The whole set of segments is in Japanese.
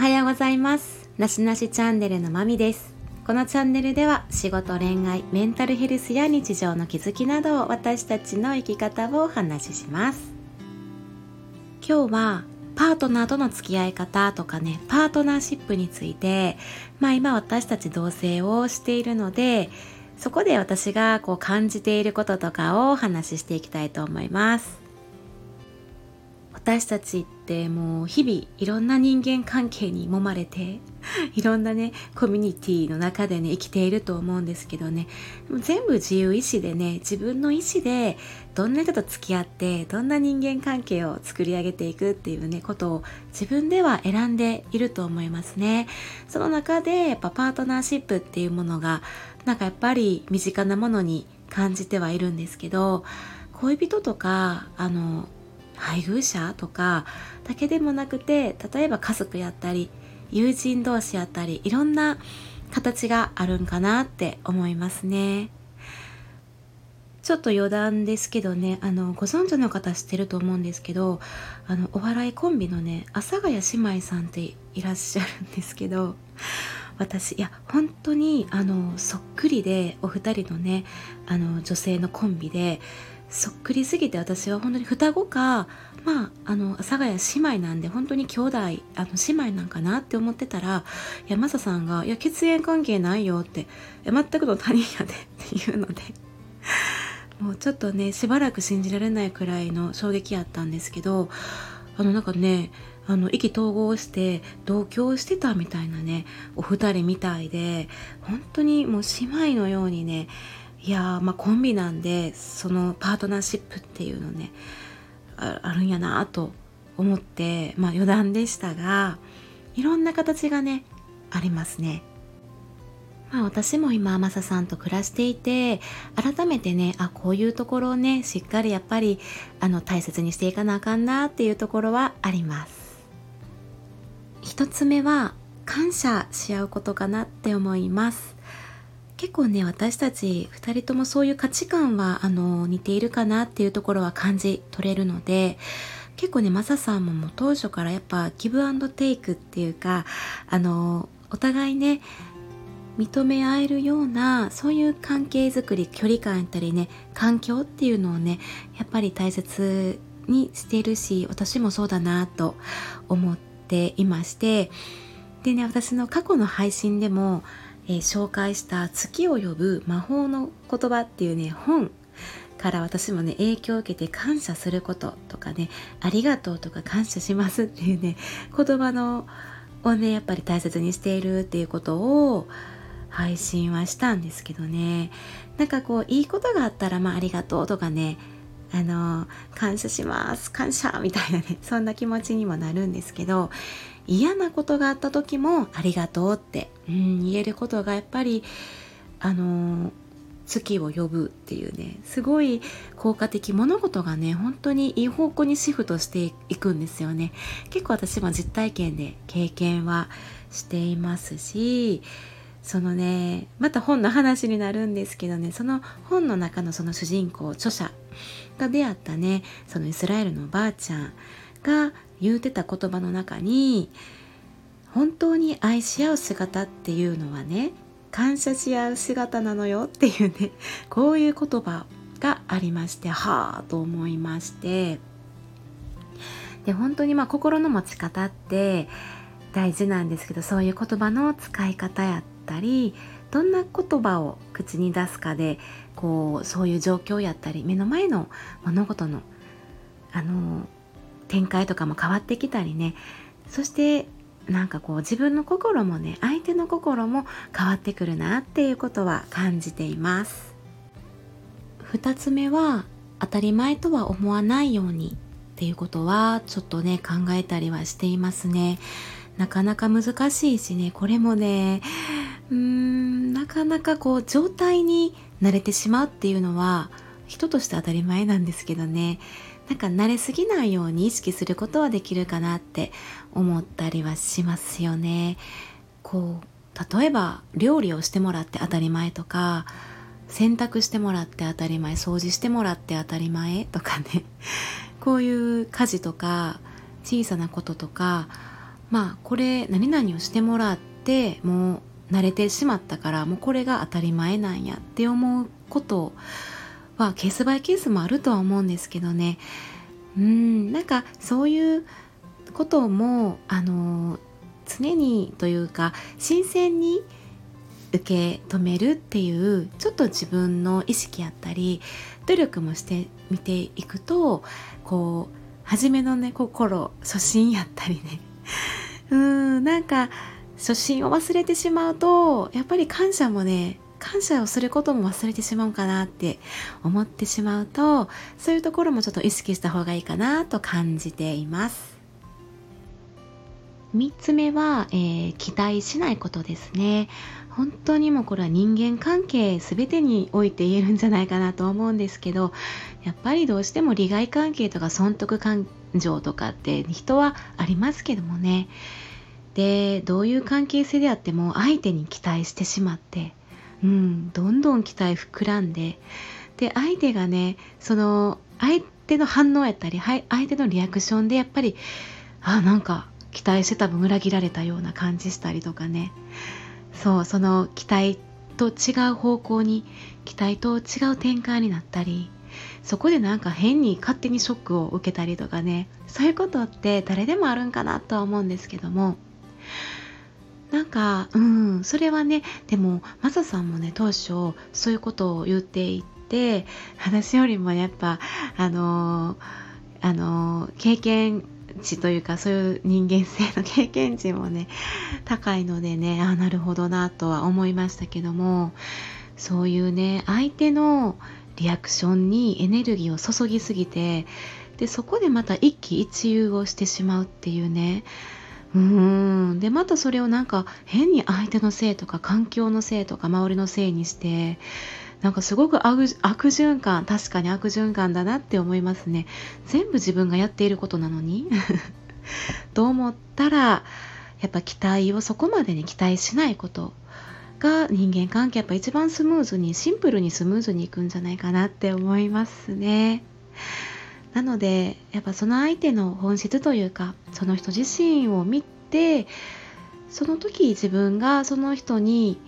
はようございます。なしなしチャンネルのまみです。このチャンネルでは仕事恋愛メンタルヘルスや日常の気づきなどを私たちの生き方をお話しします。今日はパートナーとの付き合い方とかねパートナーシップについてまあ今私たち同棲をしているのでそこで私がこう感じていることとかをお話ししていきたいと思います。私たちってもう日々いろんな人間関係に揉まれて いろんなねコミュニティの中でね生きていると思うんですけどね。全部自由意志でね自分の意志でどんな人と付き合ってどんな人間関係を作り上げていくっていうねことを自分では選んでいると思いますね。その中でやっぱパートナーシップっていうものがなんかやっぱり身近なものに感じてはいるんですけど恋人とかあの配偶者とかだけでもなくて例えば家族やったり友人同士やったりいろんな形があるんかなって思いますね。ちょっと余談ですけどねあのご存知の方知ってると思うんですけどあのお笑いコンビのね阿佐ヶ谷姉妹さんっていらっしゃるんですけど私いや本当にあのそっくりでお二人のねあの女性のコンビでそっくりすぎて私は本当に双子かまああの阿佐ヶ谷姉妹なんで本当に兄弟あの姉妹なんかなって思ってたら山佐さんが「いや血縁関係ないよ」って「全くの他人やで」って言うので もうちょっとねしばらく信じられないくらいの衝撃やったんですけどあのなんかねあの意気投合して同居してたみたいなねお二人みたいで本当にもう姉妹のようにねいやまあコンビなんでそのパートナーシップっていうのねあるんやなと思ってまあ余談でしたがいろんな形がねありますね。まあ私も今マサさんと暮らしていて改めてねあこういうところをねしっかりやっぱりあの大切にしていかなあかんなっていうところはあります。一つ目は感謝し合うことかなって思います。結構ね私たち2人ともそういう価値観はあの似ているかなっていうところは感じ取れるので結構ねマサさんももう当初からやっぱギブアンドテイクっていうかあのお互いね認め合えるようなそういう関係づくり距離感やったりね環境っていうのをねやっぱり大切にしているし私もそうだなと思っていましてでね私の過去の配信でもえー、紹介した「月を呼ぶ魔法の言葉」っていうね本から私もね影響を受けて感謝することとかねありがとうとか感謝しますっていうね言葉のをねやっぱり大切にしているっていうことを配信はしたんですけどね。なんかこういいことがあったらまあありがとうとかねあの感謝します感謝みたいなねそんな気持ちにもなるんですけど嫌なことがあった時もありがとうって、うん、言えることがやっぱりあの月を呼ぶっていうねすごい効果的物事がね本当にいい方向にシフトしていくんですよね。結構私も実体験で経験はしていますしそのねまた本の話になるんですけどねその本の中のその主人公著者が出会ったね。そのイスラエルのおばあちゃんが言うてた言葉の中に本当に愛し合う姿っていうのはね感謝し合う姿なのよっていうね こういう言葉がありましてはあと思いまして。で本当にまあ心の持ち方って大事なんですけどそういう言葉の使い方やったりどんな言葉を口に出すかでこうそういう状況やったり目の前の物事のあの展開とかも変わってきたりね。そしてなんかこう自分の心もね相手の心も変わってくるなっていうことは感じています。2つ目は当たり前とは思わないようにっていうことはちょっとね考えたりはしていますね。なかなか難しいしね。これもねうーんなかなかこう状態に慣れてしまうっていうのは人として当たり前なんですけどね。なんか慣れすぎないように意識することはできるかなって思ったりはしますよね。こう例えば料理をしてもらって当たり前とか洗濯してもらって当たり前掃除してもらって当たり前とかね。こういう家事とか小さなこととかまあこれ何々をしてもらってもう慣れてしまったからもうこれが当たり前なんやって思うことはケースバイケースもあるとは思うんですけどね。うんなんかそういうこともあの常にというか新鮮に受け止めるっていうちょっと自分の意識やったり努力もしてみていくとこう初めのね心初心やったりね。うんなんか初心を忘れてしまうとやっぱり感謝もね感謝をすることも忘れてしまうかなって思ってしまうとそういうところもちょっと意識した方がいいかなと感じています。3つ目は、えー、期待しないことですね。本当にもうこれは人間関係全てにおいて言えるんじゃないかなと思うんですけどやっぱりどうしても利害関係とか損得感情とかって人はありますけどもね。でどういう関係性であっても相手に期待してしまって、うん、どんどん期待膨らんでで相手がねその相手の反応やったり相手のリアクションでやっぱりあなんか期待してた分裏切られたような感じしたりとかね。そうその期待と違う方向に期待と違う展開になったりそこでなんか変に勝手にショックを受けたりとかねそういうことって誰でもあるんかなとは思うんですけどもなんかうんそれはねでもマサさんもね当初そういうことを言っていて話よりもやっぱあのあの経験値というかそういう人間性の経験値もね高いのでねああなるほどなとは思いましたけどもそういうね相手のリアクションにエネルギーを注ぎすぎてでそこでまた一喜一憂をしてしまうっていうね。うん。でまたそれをなんか変に相手のせいとか環境のせいとか周りのせいにしてなんかすごく悪循環確かに悪循環だなって思いますね。全部自分がやっていることなのに。と思ったらやっぱ期待をそこまでに期待しないことが人間関係やっぱ一番スムーズにシンプルにスムーズにいくんじゃないかなって思いますね。なのでやっぱその相手の本質というかその人自身を見てその時自分がその人に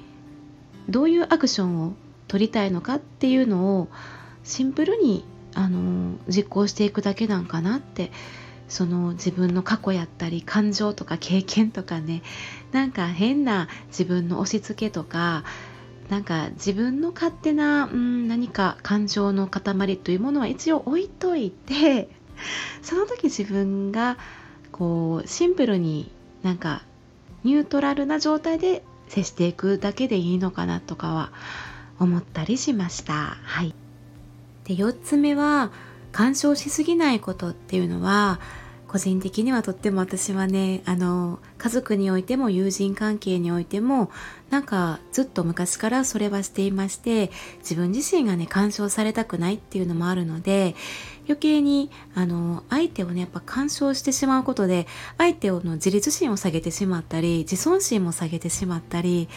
どういうアクションを取りたいのかっていうのをシンプルにあの実行していくだけなんかなって。その自分の過去やったり感情とか経験とかね。なんか変な自分の押し付けとかなんか自分の勝手な、うん、何か感情の塊というものは一応置いといて その時自分がこうシンプルになんかニュートラルな状態で接していくだけでいいのかなとかは思ったりしました。はい、で4つ目は干渉しすぎないことっていうのは個人的にはとっても私はねあの家族においても友人関係においてもなんかずっと昔からそれはしていまして自分自身がね干渉されたくないっていうのもあるので余計にあの相手をねやっぱ干渉してしまうことで相手の自立心を下げてしまったり自尊心も下げてしまったり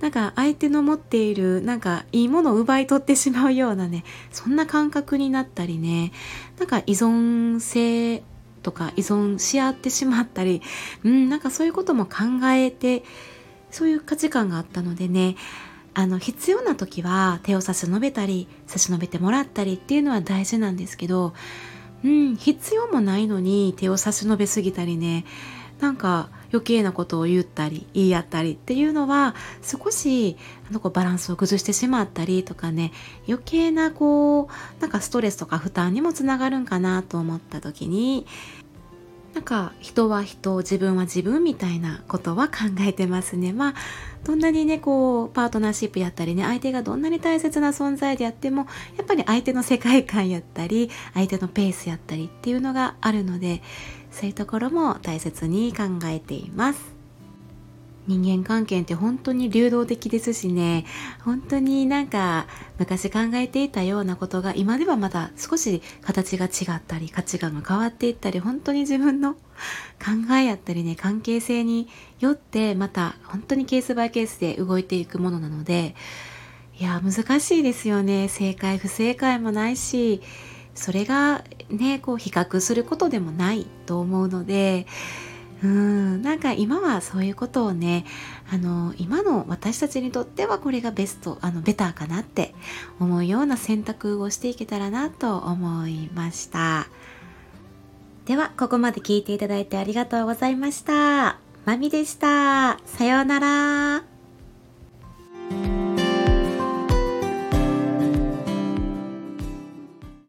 なんか相手の持っているなんかいいものを奪い取ってしまうようなねそんな感覚になったりねなんか依存性とか依存し合ってしまったり、うん、なんかそういうことも考えて、そういう価値観があったのでね、あの、必要な時は手を差し伸べたり、差し伸べてもらったりっていうのは大事なんですけど、うん、必要もないのに手を差し伸べすぎたりね、なんか余計なことを言ったり言い合ったりっていうのは少しあのこうバランスを崩してしまったりとかね余計なこうなんかストレスとか負担にもつながるんかなと思った時になんか人は人自分は自分みたいなことは考えてますね。まあどんなにねこうパートナーシップやったりね相手がどんなに大切な存在であってもやっぱり相手の世界観やったり相手のペースやったりっていうのがあるのでそういうところも大切に考えています。人間関係って本当に流動的ですしね。本当になんか昔考えていたようなことが今ではまだ少し形が違ったり価値観が変わっていったり本当に自分の考えやったりね関係性によってまた本当にケースバイケースで動いていくものなのでいや難しいですよね。正解不正解もないしそれがねこう比較することでもないと思うのでうんなんか今はそういうことをねあの今の私たちにとってはこれがベストあのベターかなって思うような選択をしていけたらなと思いました。ではここまで聞いていただいてありがとうございました。まみでした。さようなら。